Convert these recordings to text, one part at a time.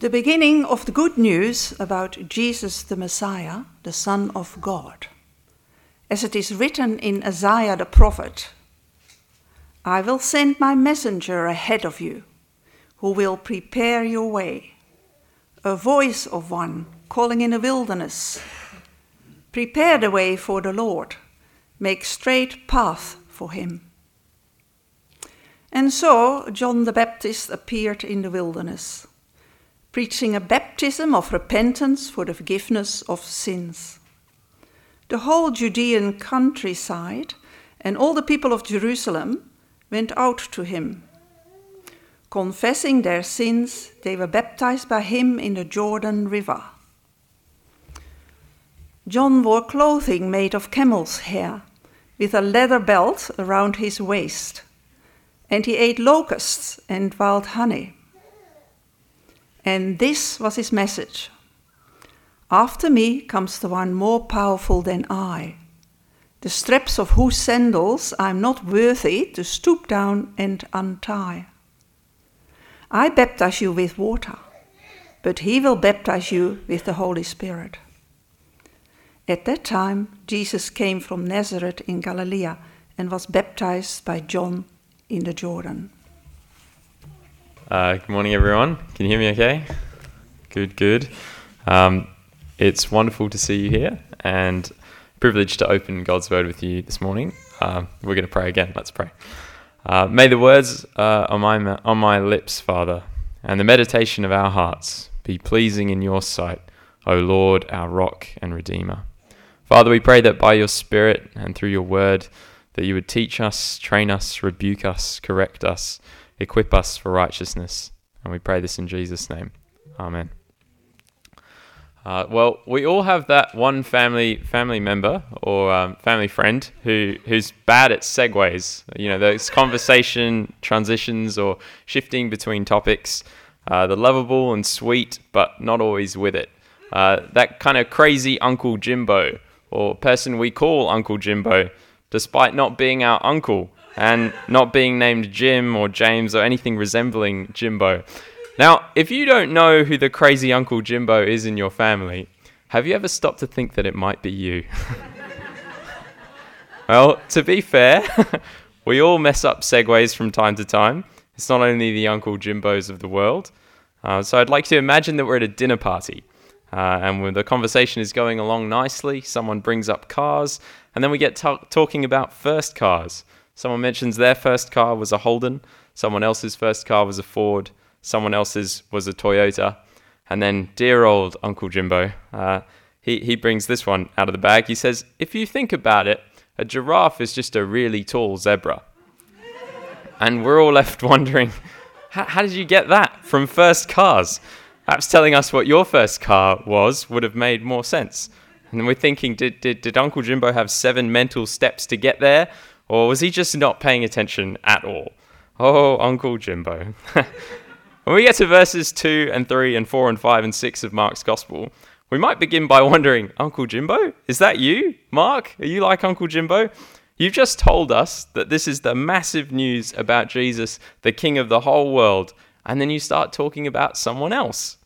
The beginning of the good news about Jesus the Messiah, the Son of God. As it is written in Isaiah the prophet I will send my messenger ahead of you, who will prepare your way. A voice of one calling in the wilderness Prepare the way for the Lord, make straight path for him. And so John the Baptist appeared in the wilderness, preaching a baptism of repentance for the forgiveness of sins. The whole Judean countryside and all the people of Jerusalem went out to him. Confessing their sins, they were baptized by him in the Jordan River. John wore clothing made of camel's hair, with a leather belt around his waist and he ate locusts and wild honey. And this was his message After me comes the one more powerful than I, the straps of whose sandals I am not worthy to stoop down and untie. I baptize you with water, but he will baptize you with the Holy Spirit. At that time, Jesus came from Nazareth in Galilee and was baptized by John in the Jordan. Uh, good morning, everyone. Can you hear me okay? Good, good. Um, it's wonderful to see you here and privileged to open God's Word with you this morning. Uh, we're going to pray again. Let's pray. Uh, may the words uh, on, my, on my lips, Father, and the meditation of our hearts be pleasing in your sight, O Lord, our rock and redeemer. Father, we pray that by your Spirit and through your word, that you would teach us, train us, rebuke us, correct us, equip us for righteousness. And we pray this in Jesus' name. Amen. Uh, well, we all have that one family family member or um, family friend who who's bad at segues. You know, those conversation transitions or shifting between topics. Uh, the lovable and sweet, but not always with it. Uh, that kind of crazy Uncle Jimbo or person we call Uncle Jimbo despite not being our uncle and not being named Jim or James or anything resembling Jimbo. Now, if you don't know who the crazy Uncle Jimbo is in your family, have you ever stopped to think that it might be you? well, to be fair, we all mess up segues from time to time. It's not only the Uncle Jimbos of the world. Uh, so I'd like to imagine that we're at a dinner party. Uh, and when the conversation is going along nicely, someone brings up cars, and then we get t- talking about first cars. Someone mentions their first car was a Holden, someone else's first car was a Ford, someone else's was a Toyota, and then dear old Uncle Jimbo, uh, he, he brings this one out of the bag. He says, If you think about it, a giraffe is just a really tall zebra. and we're all left wondering, how did you get that from first cars? Perhaps telling us what your first car was would have made more sense. And we're thinking, did, did, did Uncle Jimbo have seven mental steps to get there? Or was he just not paying attention at all? Oh, Uncle Jimbo. when we get to verses 2 and 3 and 4 and 5 and 6 of Mark's Gospel, we might begin by wondering, Uncle Jimbo? Is that you? Mark? Are you like Uncle Jimbo? You've just told us that this is the massive news about Jesus, the King of the whole world, and then you start talking about someone else.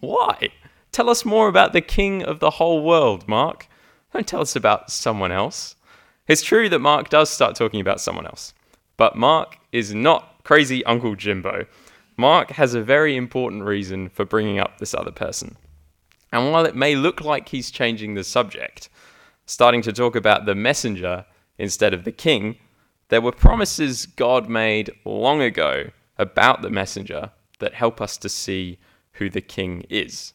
Why? Tell us more about the king of the whole world, Mark. Don't tell us about someone else. It's true that Mark does start talking about someone else, but Mark is not crazy Uncle Jimbo. Mark has a very important reason for bringing up this other person. And while it may look like he's changing the subject, starting to talk about the messenger instead of the king, there were promises God made long ago about the messenger that help us to see who the king is.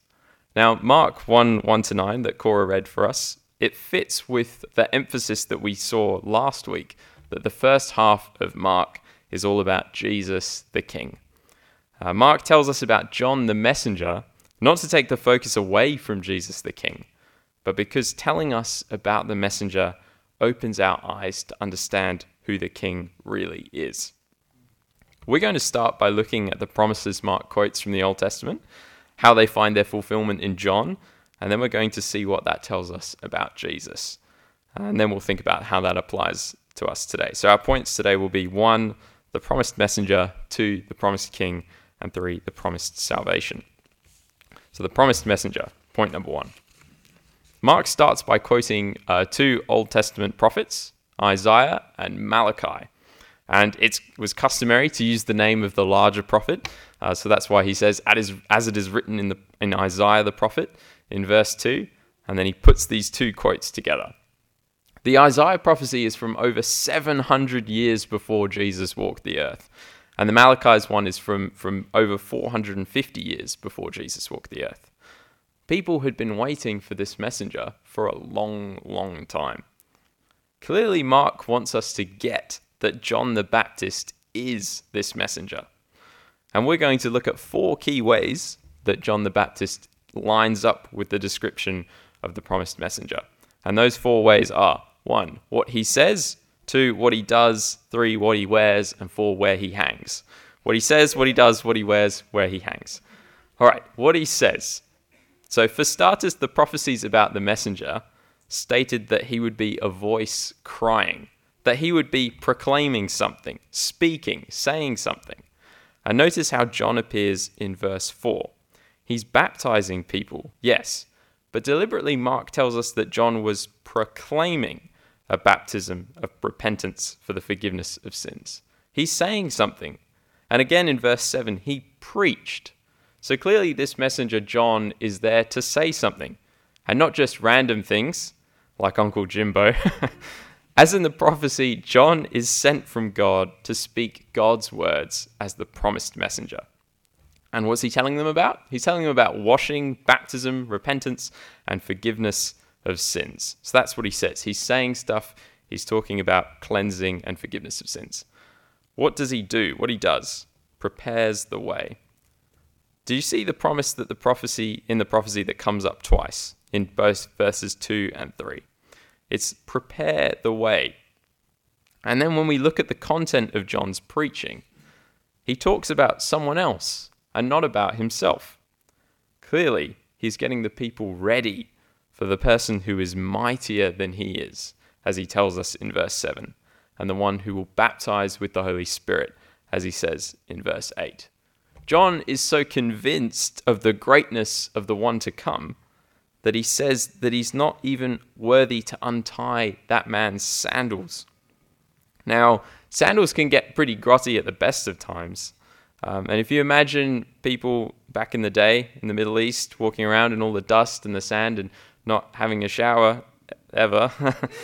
Now, Mark 1 1 to 9 that Cora read for us, it fits with the emphasis that we saw last week that the first half of Mark is all about Jesus the King. Uh, Mark tells us about John the messenger, not to take the focus away from Jesus the King, but because telling us about the messenger opens our eyes to understand who the King really is. We're going to start by looking at the promises Mark quotes from the Old Testament, how they find their fulfillment in John, and then we're going to see what that tells us about Jesus. And then we'll think about how that applies to us today. So our points today will be one, the promised messenger, two, the promised king, and three, the promised salvation. So, the promised messenger, point number one. Mark starts by quoting uh, two Old Testament prophets, Isaiah and Malachi. And it was customary to use the name of the larger prophet. Uh, so that's why he says, as it is written in, the, in Isaiah the prophet in verse 2. And then he puts these two quotes together. The Isaiah prophecy is from over 700 years before Jesus walked the earth. And the Malachi's one is from, from over 450 years before Jesus walked the earth. People had been waiting for this messenger for a long, long time. Clearly, Mark wants us to get that John the Baptist is this messenger. And we're going to look at four key ways that John the Baptist lines up with the description of the promised messenger. And those four ways are one, what he says, two, what he does, three, what he wears, and four, where he hangs. What he says, what he does, what he wears, where he hangs. All right, what he says. So, for starters, the prophecies about the messenger stated that he would be a voice crying that he would be proclaiming something, speaking, saying something. And notice how John appears in verse 4. He's baptizing people, yes, but deliberately Mark tells us that John was proclaiming a baptism of repentance for the forgiveness of sins. He's saying something. And again in verse 7, he preached. So clearly, this messenger, John, is there to say something, and not just random things like Uncle Jimbo. As in the prophecy, John is sent from God to speak God's words as the promised messenger. And what's he telling them about? He's telling them about washing, baptism, repentance, and forgiveness of sins. So that's what he says. He's saying stuff, he's talking about cleansing and forgiveness of sins. What does he do? What he does prepares the way. Do you see the promise that the prophecy in the prophecy that comes up twice in both verses 2 and 3? It's prepare the way. And then when we look at the content of John's preaching, he talks about someone else and not about himself. Clearly, he's getting the people ready for the person who is mightier than he is, as he tells us in verse 7, and the one who will baptize with the Holy Spirit, as he says in verse 8. John is so convinced of the greatness of the one to come that he says that he's not even worthy to untie that man's sandals. Now, sandals can get pretty grotty at the best of times. Um, and if you imagine people back in the day in the Middle East walking around in all the dust and the sand and not having a shower ever,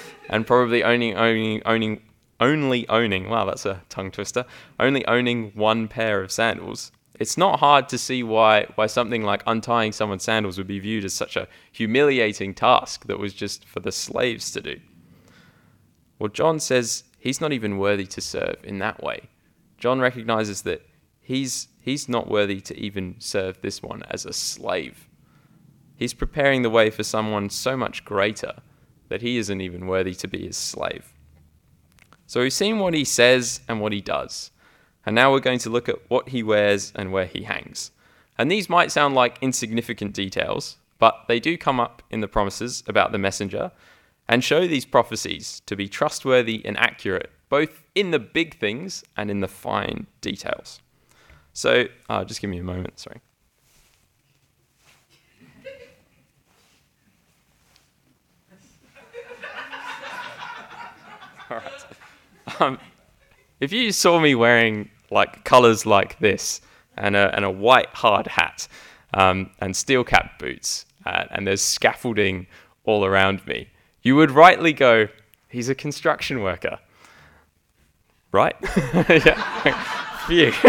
and probably only owning, owning, only owning, wow, that's a tongue twister, only owning one pair of sandals, it's not hard to see why, why something like untying someone's sandals would be viewed as such a humiliating task that was just for the slaves to do. Well, John says he's not even worthy to serve in that way. John recognizes that he's, he's not worthy to even serve this one as a slave. He's preparing the way for someone so much greater that he isn't even worthy to be his slave. So we've seen what he says and what he does. And now we're going to look at what he wears and where he hangs. And these might sound like insignificant details, but they do come up in the promises about the messenger and show these prophecies to be trustworthy and accurate, both in the big things and in the fine details. So, uh, just give me a moment, sorry. All right. Um, if you saw me wearing like colors like this and a, and a white hard hat um, and steel cap boots uh, and there's scaffolding all around me, you would rightly go, he's a construction worker. Right? yeah. Phew.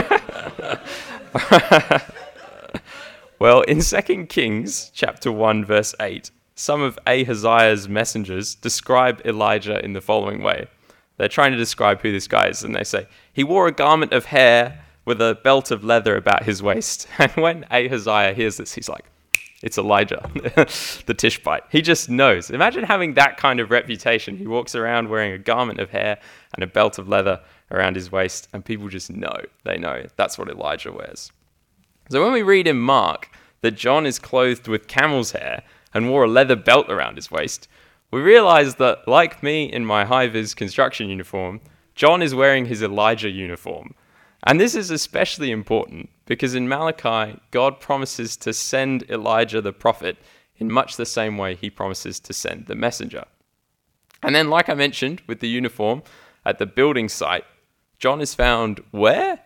well, in 2 Kings chapter 1 verse 8, some of Ahaziah's messengers describe Elijah in the following way. They're trying to describe who this guy is, and they say, He wore a garment of hair with a belt of leather about his waist. And when Ahaziah hears this, he's like, It's Elijah, the Tishbite. He just knows. Imagine having that kind of reputation. He walks around wearing a garment of hair and a belt of leather around his waist, and people just know. They know that's what Elijah wears. So when we read in Mark that John is clothed with camel's hair and wore a leather belt around his waist, we realize that, like me in my high vis construction uniform, John is wearing his Elijah uniform. And this is especially important because in Malachi, God promises to send Elijah the prophet in much the same way he promises to send the messenger. And then, like I mentioned with the uniform at the building site, John is found where?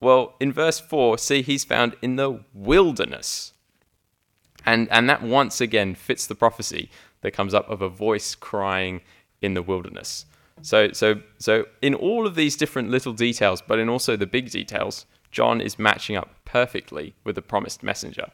Well, in verse 4, see, he's found in the wilderness. And, and that once again fits the prophecy that comes up of a voice crying in the wilderness. So, so, so in all of these different little details, but in also the big details, John is matching up perfectly with the promised messenger.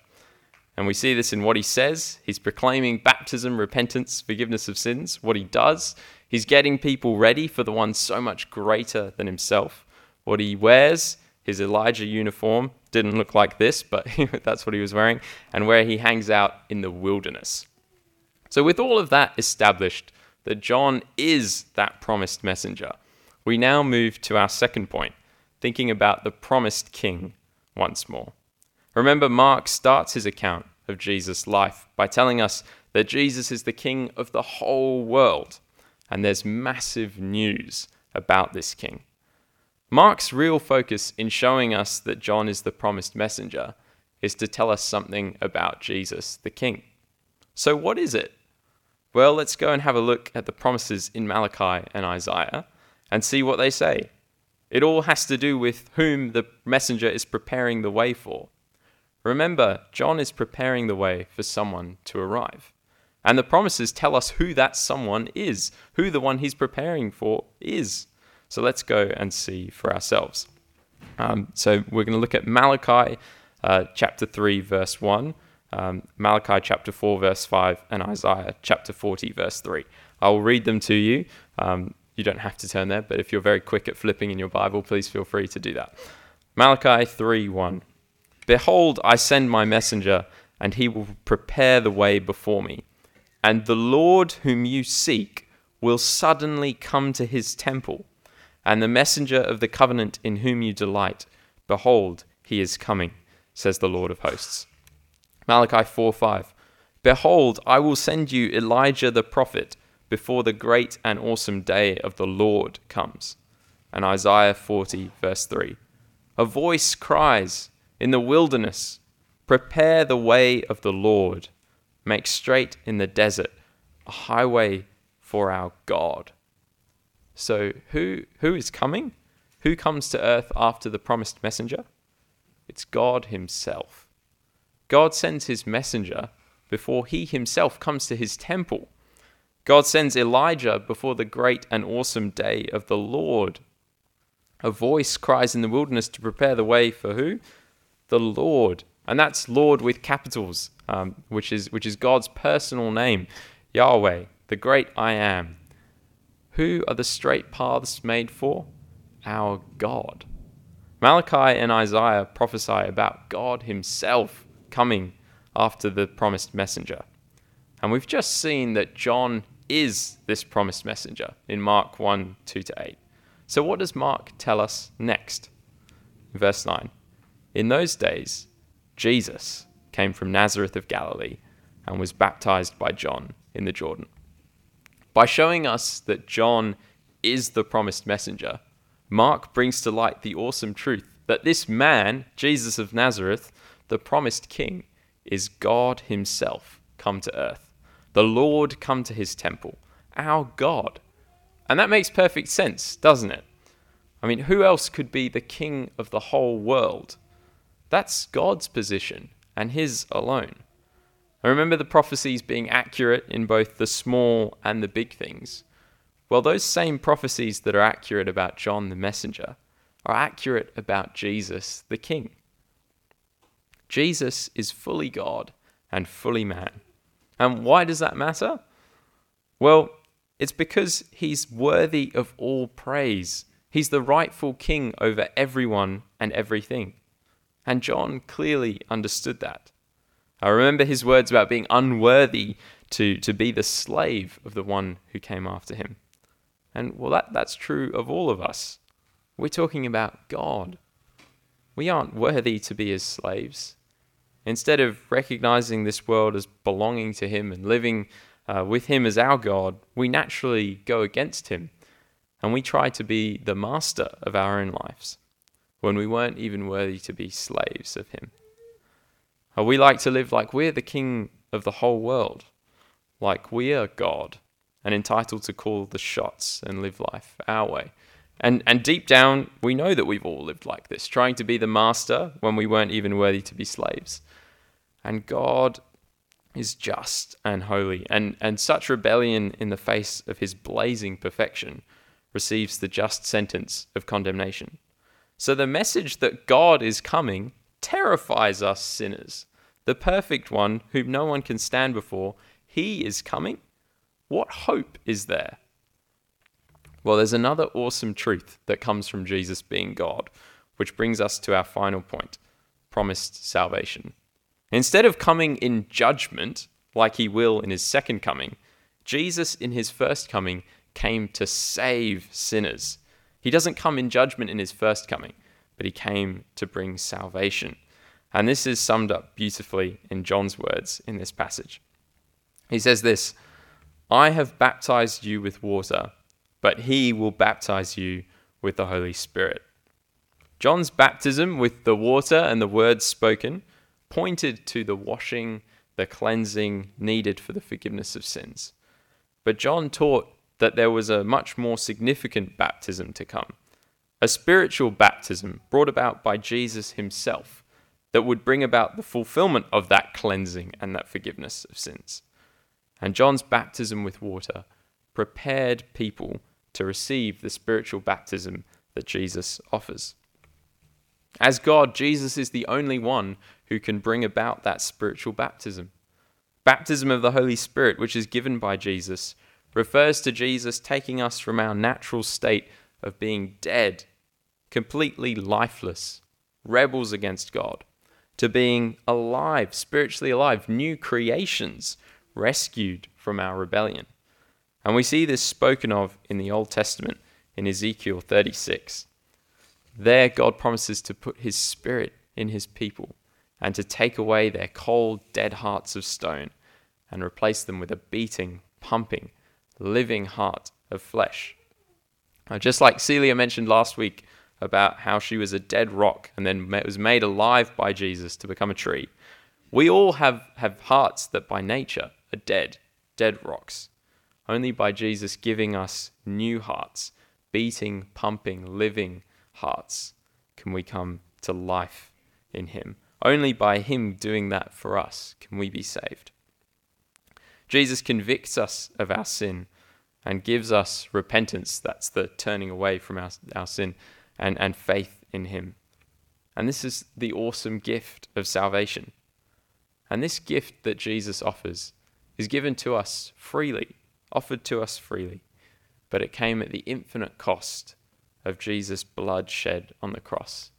And we see this in what he says. He's proclaiming baptism, repentance, forgiveness of sins. What he does, he's getting people ready for the one so much greater than himself. What he wears, his Elijah uniform, didn't look like this, but that's what he was wearing, and where he hangs out in the wilderness. So, with all of that established, that John is that promised messenger, we now move to our second point, thinking about the promised king once more. Remember, Mark starts his account of Jesus' life by telling us that Jesus is the king of the whole world, and there's massive news about this king. Mark's real focus in showing us that John is the promised messenger is to tell us something about Jesus, the king. So, what is it? Well, let's go and have a look at the promises in Malachi and Isaiah and see what they say. It all has to do with whom the messenger is preparing the way for. Remember, John is preparing the way for someone to arrive. And the promises tell us who that someone is, who the one he's preparing for is. So let's go and see for ourselves. Um, so we're going to look at Malachi uh, chapter 3, verse 1, um, Malachi chapter 4, verse 5, and Isaiah chapter 40, verse 3. I will read them to you. Um, you don't have to turn there, but if you're very quick at flipping in your Bible, please feel free to do that. Malachi 3, 1. Behold, I send my messenger, and he will prepare the way before me. And the Lord whom you seek will suddenly come to his temple, and the messenger of the covenant in whom you delight. Behold, he is coming, says the Lord of hosts. Malachi 4 5. Behold, I will send you Elijah the prophet before the great and awesome day of the Lord comes. And Isaiah 40, verse 3. A voice cries, in the wilderness. Prepare the way of the Lord. Make straight in the desert a highway for our God. So, who, who is coming? Who comes to earth after the promised messenger? It's God Himself. God sends His messenger before He Himself comes to His temple. God sends Elijah before the great and awesome day of the Lord. A voice cries in the wilderness to prepare the way for who? the Lord, and that's Lord with capitals, um, which is which is God's personal name, Yahweh, the great I am. Who are the straight paths made for? Our God. Malachi and Isaiah prophesy about God Himself coming after the promised messenger. And we've just seen that John is this promised messenger in Mark 1 2 to 8. So, what does Mark tell us next? Verse 9 in those days, Jesus came from Nazareth of Galilee and was baptized by John in the Jordan. By showing us that John is the promised messenger, Mark brings to light the awesome truth that this man, Jesus of Nazareth, the promised king, is God Himself come to earth, the Lord come to His temple, our God. And that makes perfect sense, doesn't it? I mean, who else could be the king of the whole world? That's God's position and His alone. I remember the prophecies being accurate in both the small and the big things. Well, those same prophecies that are accurate about John the messenger are accurate about Jesus the King. Jesus is fully God and fully man. And why does that matter? Well, it's because he's worthy of all praise. He's the rightful king over everyone and everything. And John clearly understood that. I remember his words about being unworthy to, to be the slave of the one who came after him. And well, that, that's true of all of us. We're talking about God. We aren't worthy to be his slaves. Instead of recognizing this world as belonging to him and living uh, with him as our God, we naturally go against him and we try to be the master of our own lives. When we weren't even worthy to be slaves of him? We like to live like we're the king of the whole world, like we are God and entitled to call the shots and live life our way? And, and deep down, we know that we've all lived like this, trying to be the master when we weren't even worthy to be slaves. And God is just and holy, and, and such rebellion in the face of his blazing perfection receives the just sentence of condemnation. So the message that God is coming terrifies us sinners. The perfect one, whom no one can stand before, he is coming. What hope is there? Well, there's another awesome truth that comes from Jesus being God, which brings us to our final point promised salvation. Instead of coming in judgment, like he will in his second coming, Jesus in his first coming came to save sinners. He doesn't come in judgment in his first coming, but he came to bring salvation. And this is summed up beautifully in John's words in this passage. He says this I have baptized you with water but he will baptize you with the Holy Spirit. John's baptism with the water and the words spoken pointed to the washing, the cleansing needed for the forgiveness of sins. But John taught that there was a much more significant baptism to come, a spiritual baptism brought about by Jesus himself that would bring about the fulfillment of that cleansing and that forgiveness of sins. And John's baptism with water prepared people to receive the spiritual baptism that Jesus offers. As God, Jesus is the only one who can bring about that spiritual baptism. Baptism of the Holy Spirit, which is given by Jesus, refers to Jesus taking us from our natural state of being dead, completely lifeless, rebels against God, to being alive, spiritually alive, new creations, rescued from our rebellion. And we see this spoken of in the Old Testament in Ezekiel 36. There, God promises to put his spirit in his people and to take away their cold, dead hearts of stone and replace them with a beating, pumping, living heart of flesh. Now, just like Celia mentioned last week about how she was a dead rock and then was made alive by Jesus to become a tree, we all have, have hearts that by nature are dead, dead rocks. Only by Jesus giving us new hearts, beating, pumping, living hearts, can we come to life in Him. Only by Him doing that for us can we be saved. Jesus convicts us of our sin and gives us repentance. That's the turning away from our, our sin and, and faith in Him. And this is the awesome gift of salvation. And this gift that Jesus offers is given to us freely offered to us freely, but it came at the infinite cost of Jesus' blood shed on the cross,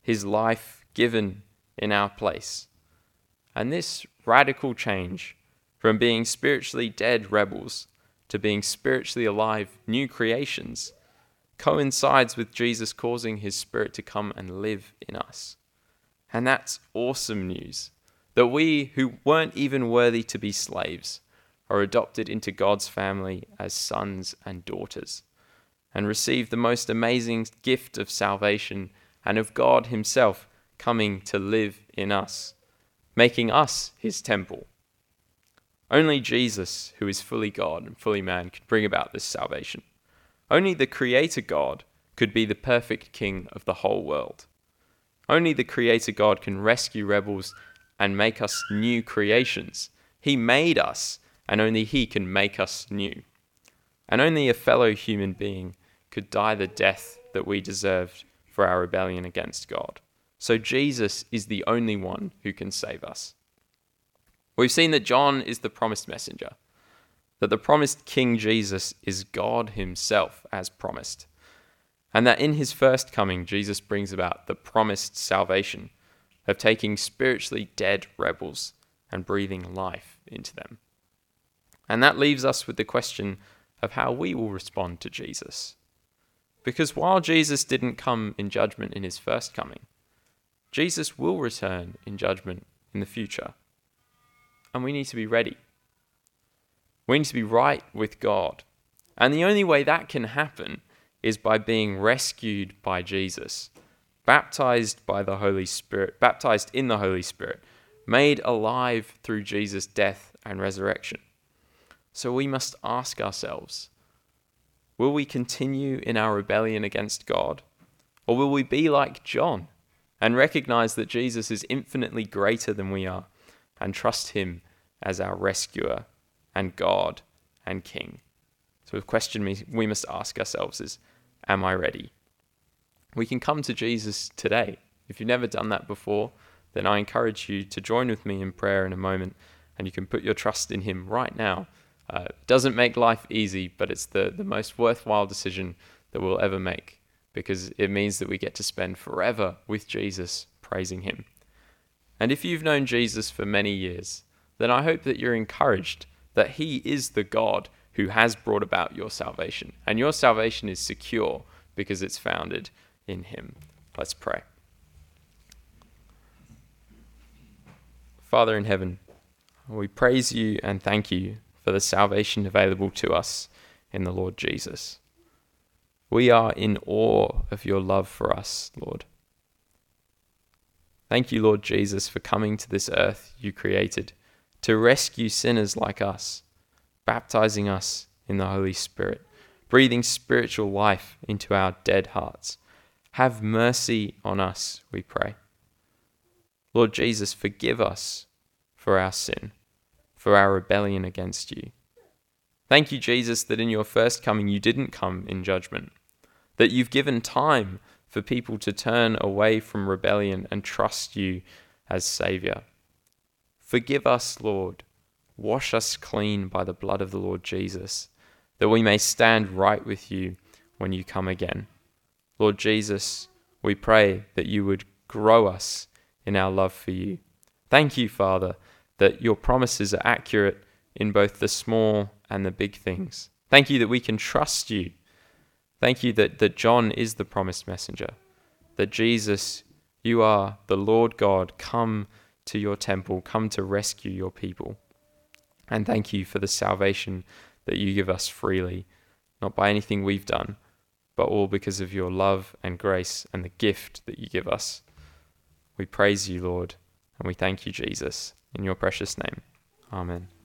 his life given in our place. And this radical change from being spiritually dead rebels to being spiritually alive new creations coincides with Jesus causing his spirit to come and live in us. And that's awesome news that we who weren't even worthy to be slaves are adopted into God's family as sons and daughters, and receive the most amazing gift of salvation and of God Himself coming to live in us, making us His temple. Only Jesus, who is fully God and fully man, could bring about this salvation. Only the Creator God could be the perfect King of the whole world. Only the Creator God can rescue rebels and make us new creations. He made us and only He can make us new. And only a fellow human being could die the death that we deserved for our rebellion against God. So Jesus is the only one who can save us. We've seen that John is the promised messenger, that the promised King Jesus is God Himself as promised, and that in His first coming, Jesus brings about the promised salvation of taking spiritually dead rebels and breathing life into them. And that leaves us with the question of how we will respond to Jesus. Because while Jesus didn't come in judgment in his first coming, Jesus will return in judgment in the future. And we need to be ready. We need to be right with God. And the only way that can happen is by being rescued by Jesus, baptized by the Holy Spirit, baptized in the Holy Spirit, made alive through Jesus' death and resurrection. So we must ask ourselves will we continue in our rebellion against God? Or will we be like John and recognize that Jesus is infinitely greater than we are and trust him as our rescuer and God and King? So, the question we must ask ourselves is Am I ready? We can come to Jesus today. If you've never done that before, then I encourage you to join with me in prayer in a moment and you can put your trust in Him right now. Uh, doesn't make life easy, but it's the, the most worthwhile decision that we'll ever make because it means that we get to spend forever with Jesus praising Him. And if you've known Jesus for many years, then I hope that you're encouraged that He is the God who has brought about your salvation. And your salvation is secure because it's founded in Him. Let's pray. Father in heaven, we praise you and thank you for the salvation available to us in the Lord Jesus. We are in awe of your love for us, Lord. Thank you, Lord Jesus, for coming to this earth you created to rescue sinners like us baptizing us in the Holy Spirit, breathing spiritual life into our dead hearts. Have mercy on us, we pray. Lord Jesus, forgive us for our sin, for our rebellion against you. Thank you, Jesus, that in your first coming you didn't come in judgment, that you've given time for people to turn away from rebellion and trust you as Saviour. Forgive us, Lord, Wash us clean by the blood of the Lord Jesus, that we may stand right with you when you come again. Lord Jesus, we pray that you would grow us in our love for you. Thank you, Father, that your promises are accurate in both the small and the big things. Thank you that we can trust you. Thank you that, that John is the promised messenger, that Jesus, you are the Lord God, come to your temple, come to rescue your people. And thank you for the salvation that you give us freely, not by anything we've done, but all because of your love and grace and the gift that you give us. We praise you, Lord, and we thank you, Jesus, in your precious name. Amen.